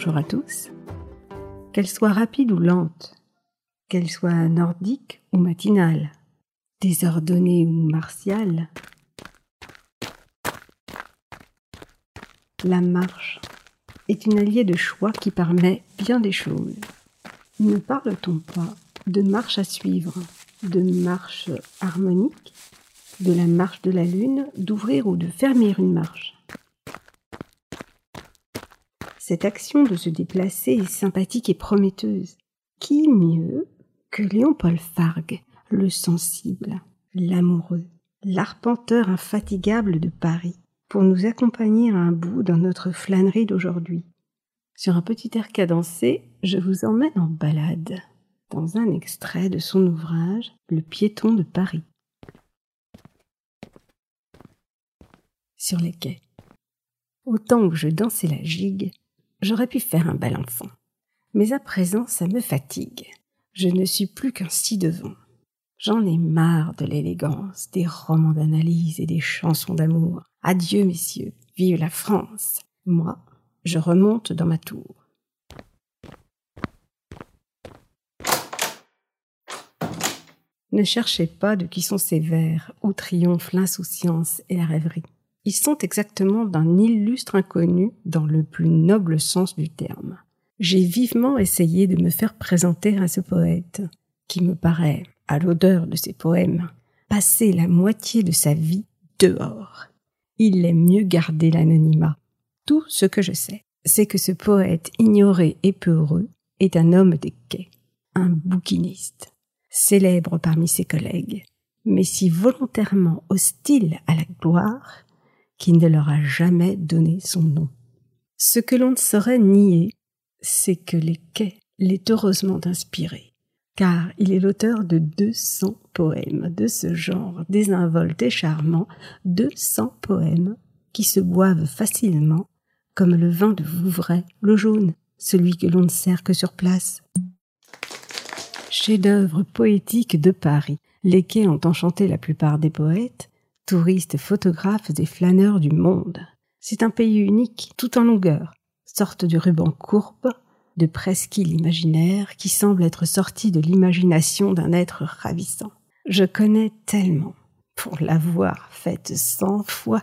bonjour à tous. Qu'elle soit rapide ou lente, qu'elle soit nordique ou matinale, désordonnée ou martiale, la marche est une alliée de choix qui permet bien des choses. Ne parle-t-on pas de marche à suivre, de marche harmonique, de la marche de la lune, d'ouvrir ou de fermer une marche? Cette action de se déplacer est sympathique et prometteuse. Qui mieux que Léon Paul Fargue, le sensible, l'amoureux, l'arpenteur infatigable de Paris, pour nous accompagner à un bout dans notre flânerie d'aujourd'hui sur un petit air cadencé, je vous emmène en balade dans un extrait de son ouvrage Le piéton de Paris. Sur les quais. Au temps je dansais la gigue, j'aurais pu faire un bel enfant. Mais à présent, ça me fatigue. Je ne suis plus qu'un ci devant. J'en ai marre de l'élégance, des romans d'analyse et des chansons d'amour. Adieu, messieurs. Vive la France. Moi, je remonte dans ma tour. Ne cherchez pas de qui sont ces vers où triomphe l'insouciance et la rêverie. Ils sont exactement d'un illustre inconnu dans le plus noble sens du terme. J'ai vivement essayé de me faire présenter à ce poète, qui me paraît, à l'odeur de ses poèmes, passer la moitié de sa vie dehors. Il aime mieux garder l'anonymat, tout ce que je sais, c'est que ce poète ignoré et peureux est un homme des quais, un bouquiniste, célèbre parmi ses collègues, mais si volontairement hostile à la gloire qu'il ne leur a jamais donné son nom. Ce que l'on ne saurait nier, c'est que les quais l'est heureusement inspiré, car il est l'auteur de deux cents poèmes de ce genre désinvolte et charmant, deux cents poèmes qui se boivent facilement comme le vin de Vouvray, le jaune, celui que l'on ne sert que sur place. Chef-d'œuvre poétique de Paris, les quais ont enchanté la plupart des poètes, touristes, photographes et flâneurs du monde. C'est un pays unique, tout en longueur, sorte de ruban courbe, de presqu'île imaginaire qui semble être sorti de l'imagination d'un être ravissant. Je connais tellement, pour l'avoir faite cent fois,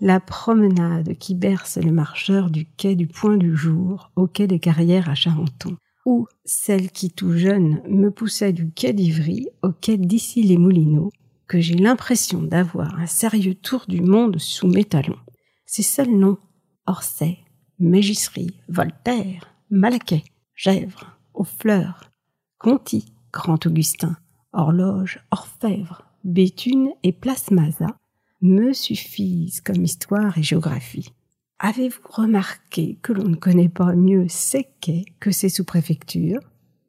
la promenade qui berce le marcheur du quai du Point du Jour au quai des Carrières à Charenton, ou celle qui tout jeune me poussait du quai d'Ivry au quai d'ici les Moulineaux, que j'ai l'impression d'avoir un sérieux tour du monde sous mes talons. Ces seuls noms, Orsay, Mégisserie, Voltaire, Malaquais, Gèvres, aux fleurs, Conti, Grand Augustin, Horloge, Orfèvre, Béthune et Place Mazas me suffisent comme histoire et géographie. Avez-vous remarqué que l'on ne connaît pas mieux ces quais que ces sous-préfectures?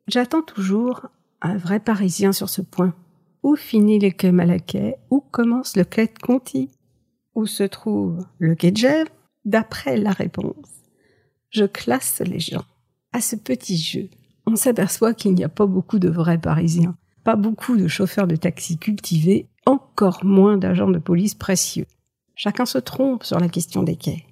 J'attends toujours un vrai Parisien sur ce point. Où finit le quai Malaquais Où commence le quai de Conti Où se trouve le quai de Gèvres D'après la réponse, je classe les gens. À ce petit jeu, on s'aperçoit qu'il n'y a pas beaucoup de vrais Parisiens, pas beaucoup de chauffeurs de taxi cultivés encore moins d'agents de police précieux. Chacun se trompe sur la question des quais.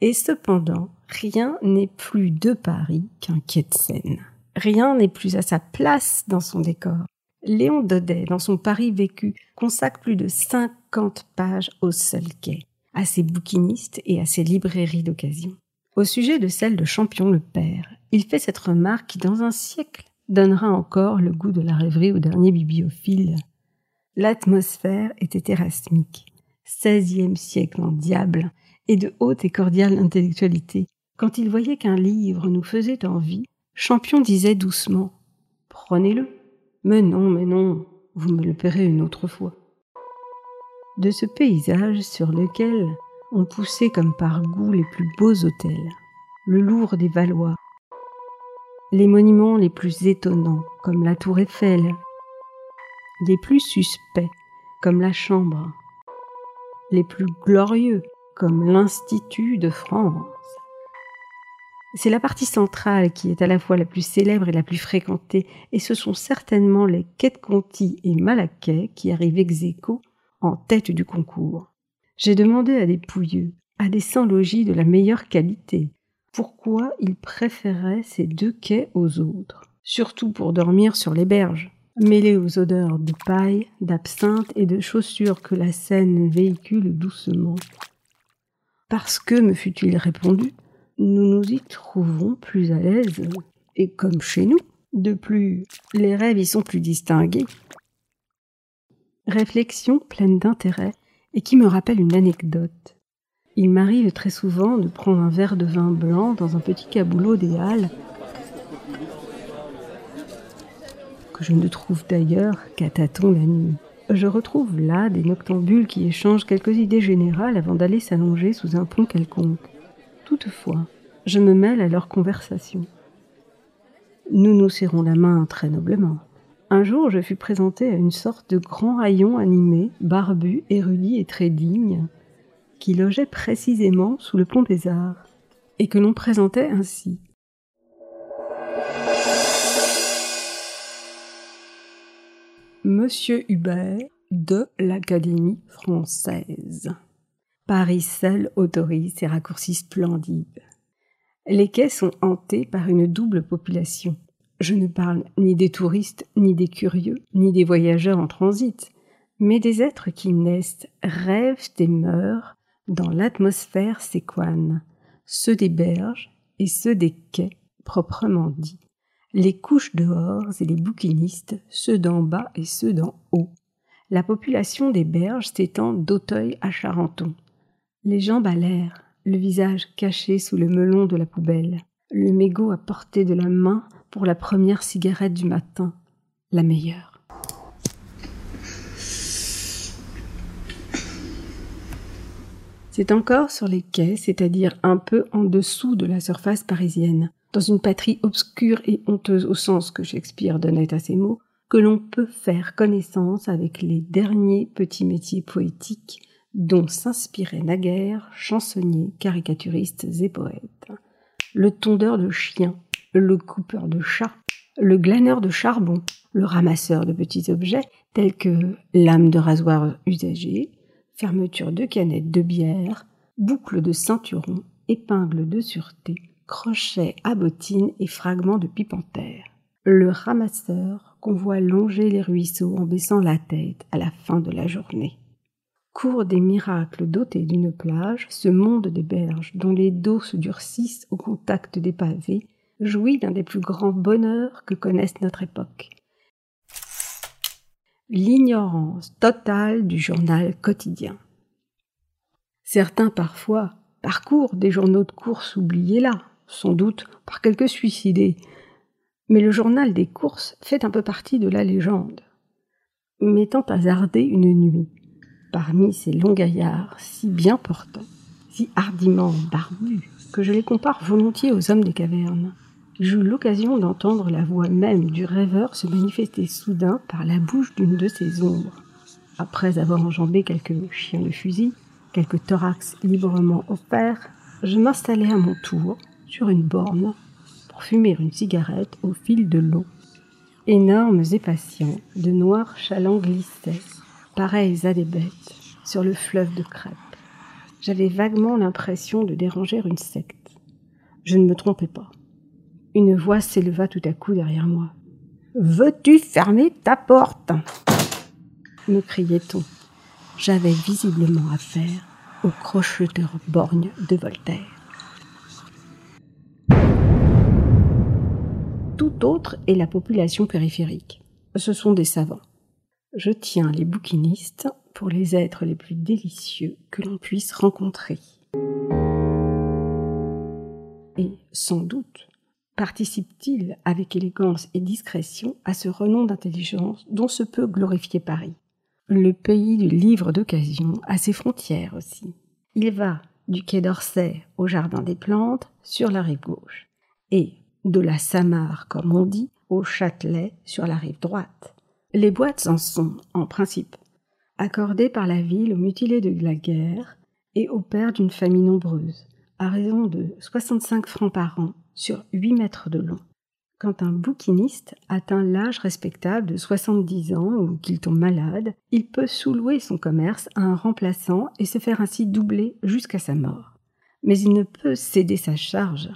Et cependant, rien n'est plus de Paris qu'un quai de Seine. Rien n'est plus à sa place dans son décor. Léon Daudet, dans son Paris vécu, consacre plus de 50 pages au seul quai, à ses bouquinistes et à ses librairies d'occasion. Au sujet de celle de Champion le Père, il fait cette remarque qui, dans un siècle, donnera encore le goût de la rêverie au dernier bibliophile L'atmosphère était érasmique, seizième siècle en diable, et de haute et cordiale intellectualité. Quand il voyait qu'un livre nous faisait envie, Champion disait doucement Prenez-le. Mais non, mais non, vous me le paierez une autre fois. De ce paysage sur lequel on poussait comme par goût les plus beaux hôtels, le Louvre des Valois, les monuments les plus étonnants comme la Tour Eiffel, les plus suspects, comme la Chambre, les plus glorieux, comme l'Institut de France. C'est la partie centrale qui est à la fois la plus célèbre et la plus fréquentée, et ce sont certainement les de Conti et Malaquais qui arrivent ex aequo en tête du concours. J'ai demandé à des pouilleux, à des sans-logis de la meilleure qualité, pourquoi il préférait ces deux quais aux autres, surtout pour dormir sur les berges, mêlés aux odeurs de paille, d'absinthe et de chaussures que la Seine véhicule doucement. Parce que, me fut-il répondu, nous nous y trouvons plus à l'aise, et comme chez nous. De plus, les rêves y sont plus distingués. Réflexion pleine d'intérêt et qui me rappelle une anecdote. Il m'arrive très souvent de prendre un verre de vin blanc dans un petit caboulot des Halles, que je ne trouve d'ailleurs qu'à tâtons la nuit. Je retrouve là des noctambules qui échangent quelques idées générales avant d'aller s'allonger sous un pont quelconque. Toutefois, je me mêle à leur conversation. Nous nous serrons la main très noblement. Un jour, je fus présenté à une sorte de grand haillon animé, barbu, érudit et très digne, qui logeait précisément sous le pont des Arts, et que l'on présentait ainsi. Monsieur Hubert de l'Académie française. Paris seul autorise ces raccourcis splendides. Les quais sont hantés par une double population. Je ne parle ni des touristes, ni des curieux, ni des voyageurs en transit, mais des êtres qui naissent, rêvent et meurent dans l'atmosphère séquane, ceux des berges et ceux des quais, proprement dit, les couches dehors et les bouquinistes, ceux d'en bas et ceux d'en haut. La population des berges s'étend d'Auteuil à Charenton. Les jambes à l'air, le visage caché sous le melon de la poubelle, le mégot à portée de la main pour la première cigarette du matin, la meilleure. C'est encore sur les quais, c'est-à-dire un peu en dessous de la surface parisienne, dans une patrie obscure et honteuse au sens que Shakespeare donnait à ces mots, que l'on peut faire connaissance avec les derniers petits métiers poétiques dont s'inspiraient naguère chansonniers, caricaturistes et poètes. Le tondeur de chiens, le coupeur de chats, le glaneur de charbon, le ramasseur de petits objets tels que lame de rasoir usagée, fermeture de canettes de bière, boucle de ceinturon, épingle de sûreté, crochet à bottines et fragments de pipe en terre. Le ramasseur qu'on voit longer les ruisseaux en baissant la tête à la fin de la journée. Cours des miracles doté d'une plage, ce monde des berges, dont les dos se durcissent au contact des pavés, jouit d'un des plus grands bonheurs que connaisse notre époque. L'ignorance totale du journal quotidien. Certains parfois parcourent des journaux de course oubliés là, sans doute par quelques suicidés, mais le journal des courses fait un peu partie de la légende. M'étant hasardé une nuit, parmi ces longs gaillards si bien portants, si hardiment barbus, que je les compare volontiers aux hommes des cavernes. J'eus l'occasion d'entendre la voix même du rêveur se manifester soudain par la bouche d'une de ces ombres. Après avoir enjambé quelques chiens de fusil, quelques thorax librement offerts, je m'installai à mon tour sur une borne pour fumer une cigarette au fil de l'eau. Énormes et patients, de noirs chalands glissaient, pareils à des bêtes, sur le fleuve de crêpes. J'avais vaguement l'impression de déranger une secte. Je ne me trompais pas. Une voix s'éleva tout à coup derrière moi. Veux-tu fermer ta porte? me criait-on. J'avais visiblement affaire au crocheteur borgne de Voltaire. Tout autre est la population périphérique. Ce sont des savants. Je tiens les bouquinistes pour les êtres les plus délicieux que l'on puisse rencontrer. Et, sans doute, participe-t-il avec élégance et discrétion à ce renom d'intelligence dont se peut glorifier Paris. Le pays du livre d'occasion a ses frontières aussi. Il va du quai d'Orsay au jardin des plantes sur la rive gauche, et de la Samare, comme on dit, au Châtelet sur la rive droite. Les boîtes en sont, en principe, accordées par la ville aux mutilés de la guerre et aux pères d'une famille nombreuse, à raison de 65 francs par an sur 8 mètres de long. Quand un bouquiniste atteint l'âge respectable de 70 ans ou qu'il tombe malade, il peut sous-louer son commerce à un remplaçant et se faire ainsi doubler jusqu'à sa mort. Mais il ne peut céder sa charge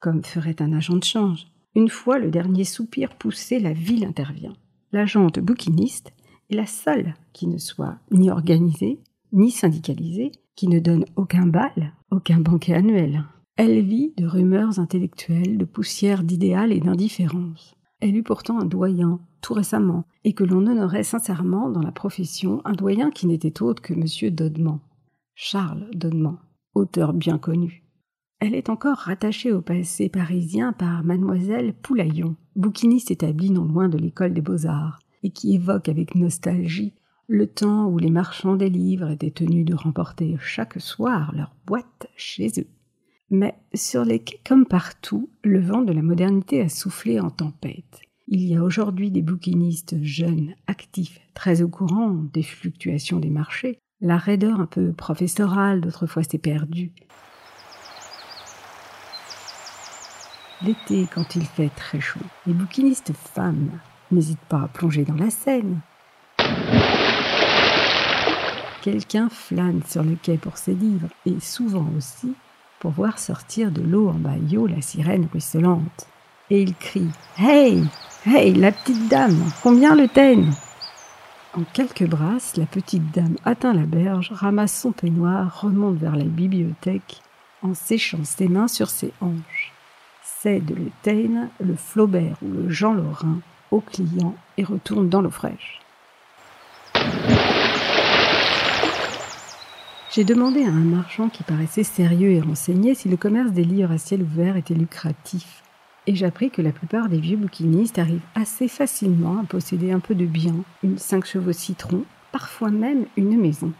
comme ferait un agent de change. Une fois le dernier soupir poussé, la ville intervient. L'agente bouquiniste est la seule qui ne soit ni organisée, ni syndicalisée, qui ne donne aucun bal, aucun banquet annuel. Elle vit de rumeurs intellectuelles, de poussière d'idéal et d'indifférence. Elle eut pourtant un doyen, tout récemment, et que l'on honorait sincèrement dans la profession, un doyen qui n'était autre que M. Dodement. Charles Dodement, auteur bien connu. Elle est encore rattachée au passé parisien par mademoiselle Poulaillon, bouquiniste établie non loin de l'école des beaux-arts, et qui évoque avec nostalgie le temps où les marchands des livres étaient tenus de remporter chaque soir leur boîte chez eux. Mais sur les quais comme partout, le vent de la modernité a soufflé en tempête. Il y a aujourd'hui des bouquinistes jeunes, actifs, très au courant des fluctuations des marchés. La raideur un peu professorale d'autrefois s'est perdue, L'été, quand il fait très chaud, les bouquinistes femmes n'hésitent pas à plonger dans la Seine. Quelqu'un flâne sur le quai pour ses livres et souvent aussi pour voir sortir de l'eau en maillot la sirène ruisselante. Et il crie Hey Hey, la petite dame Combien le ten En quelques brasses, la petite dame atteint la berge, ramasse son peignoir, remonte vers la bibliothèque en séchant ses mains sur ses hanches cède le Taine, le Flaubert ou le Jean Lorrain au client et retourne dans l'eau fraîche. J'ai demandé à un marchand qui paraissait sérieux et renseigné si le commerce des livres à ciel ouvert était lucratif. Et j'appris que la plupart des vieux bouquinistes arrivent assez facilement à posséder un peu de biens, une cinq chevaux citron, parfois même une maison.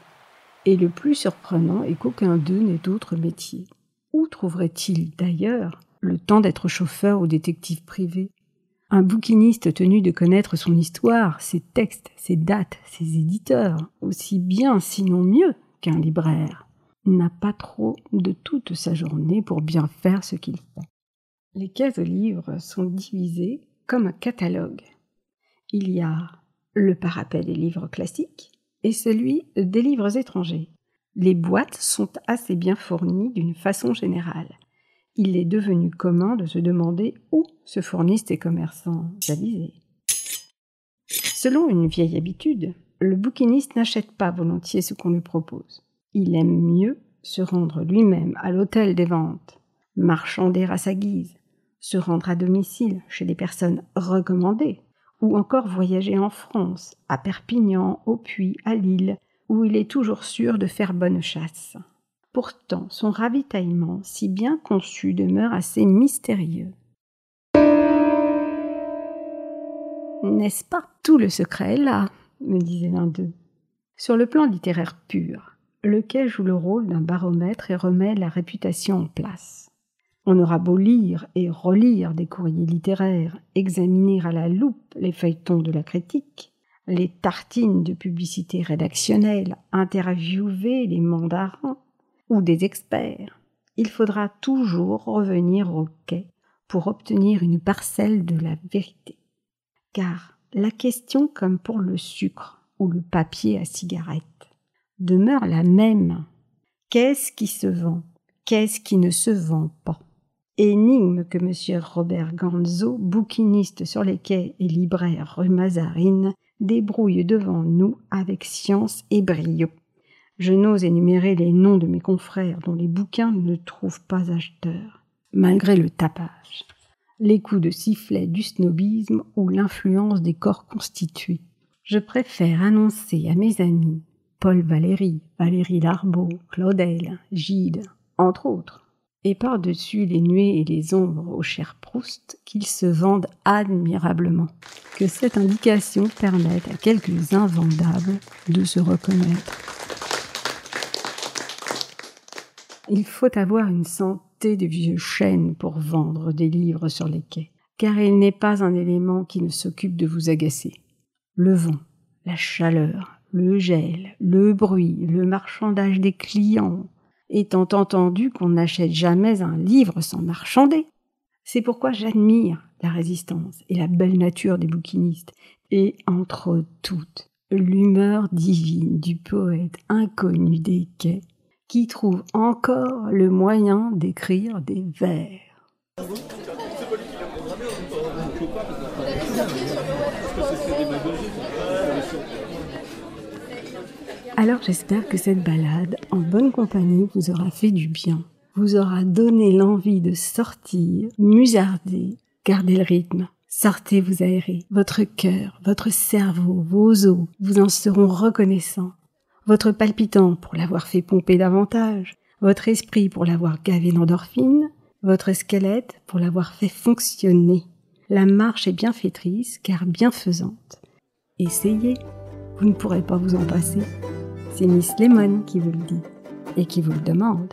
Et le plus surprenant est qu'aucun d'eux n'ait d'autre métier. Où trouverait-il d'ailleurs le temps d'être chauffeur ou détective privé. Un bouquiniste tenu de connaître son histoire, ses textes, ses dates, ses éditeurs, aussi bien, sinon mieux, qu'un libraire, n'a pas trop de toute sa journée pour bien faire ce qu'il fait. Les caisses de livres sont divisées comme un catalogue. Il y a le parapet des livres classiques et celui des livres étrangers. Les boîtes sont assez bien fournies d'une façon générale il est devenu commun de se demander où se fournissent ces commerçants avisés. Selon une vieille habitude, le bouquiniste n'achète pas volontiers ce qu'on lui propose. Il aime mieux se rendre lui-même à l'hôtel des ventes, marchander à sa guise, se rendre à domicile chez des personnes recommandées, ou encore voyager en France, à Perpignan, au Puy, à Lille, où il est toujours sûr de faire bonne chasse. Pourtant, son ravitaillement, si bien conçu, demeure assez mystérieux. N'est-ce pas Tout le secret est là, me disait l'un d'eux. Sur le plan littéraire pur, le quai joue le rôle d'un baromètre et remet la réputation en place? On aura beau lire et relire des courriers littéraires, examiner à la loupe les feuilletons de la critique, les tartines de publicité rédactionnelle, interviewer les mandarins, ou des experts, il faudra toujours revenir au quai pour obtenir une parcelle de la vérité. Car la question, comme pour le sucre ou le papier à cigarette, demeure la même. Qu'est-ce qui se vend? Qu'est-ce qui ne se vend pas? Énigme que M. Robert Ganzo, bouquiniste sur les quais et libraire rue Mazarine, débrouille devant nous avec science et brio. Je n'ose énumérer les noms de mes confrères dont les bouquins ne trouvent pas acheteurs, malgré le tapage, les coups de sifflet du snobisme ou l'influence des corps constitués. Je préfère annoncer à mes amis Paul Valéry, Valérie Larbeau, Claudel, Gide, entre autres, et par-dessus les nuées et les ombres au cher Proust, qu'ils se vendent admirablement. Que cette indication permette à quelques invendables de se reconnaître. Il faut avoir une santé de vieux chêne pour vendre des livres sur les quais, car il n'est pas un élément qui ne s'occupe de vous agacer. Le vent, la chaleur, le gel, le bruit, le marchandage des clients, étant entendu qu'on n'achète jamais un livre sans marchander. C'est pourquoi j'admire la résistance et la belle nature des bouquinistes, et entre toutes, l'humeur divine du poète inconnu des quais qui trouve encore le moyen d'écrire des vers. Alors j'espère que cette balade en bonne compagnie vous aura fait du bien, vous aura donné l'envie de sortir, musarder, garder le rythme. Sortez vous aérer. Votre cœur, votre cerveau, vos os vous en seront reconnaissants. Votre palpitant pour l'avoir fait pomper davantage, votre esprit pour l'avoir gavé d'endorphines, votre squelette pour l'avoir fait fonctionner. La marche est bienfaitrice car bienfaisante. Essayez, vous ne pourrez pas vous en passer. C'est Miss Lemon qui vous le dit et qui vous le demande.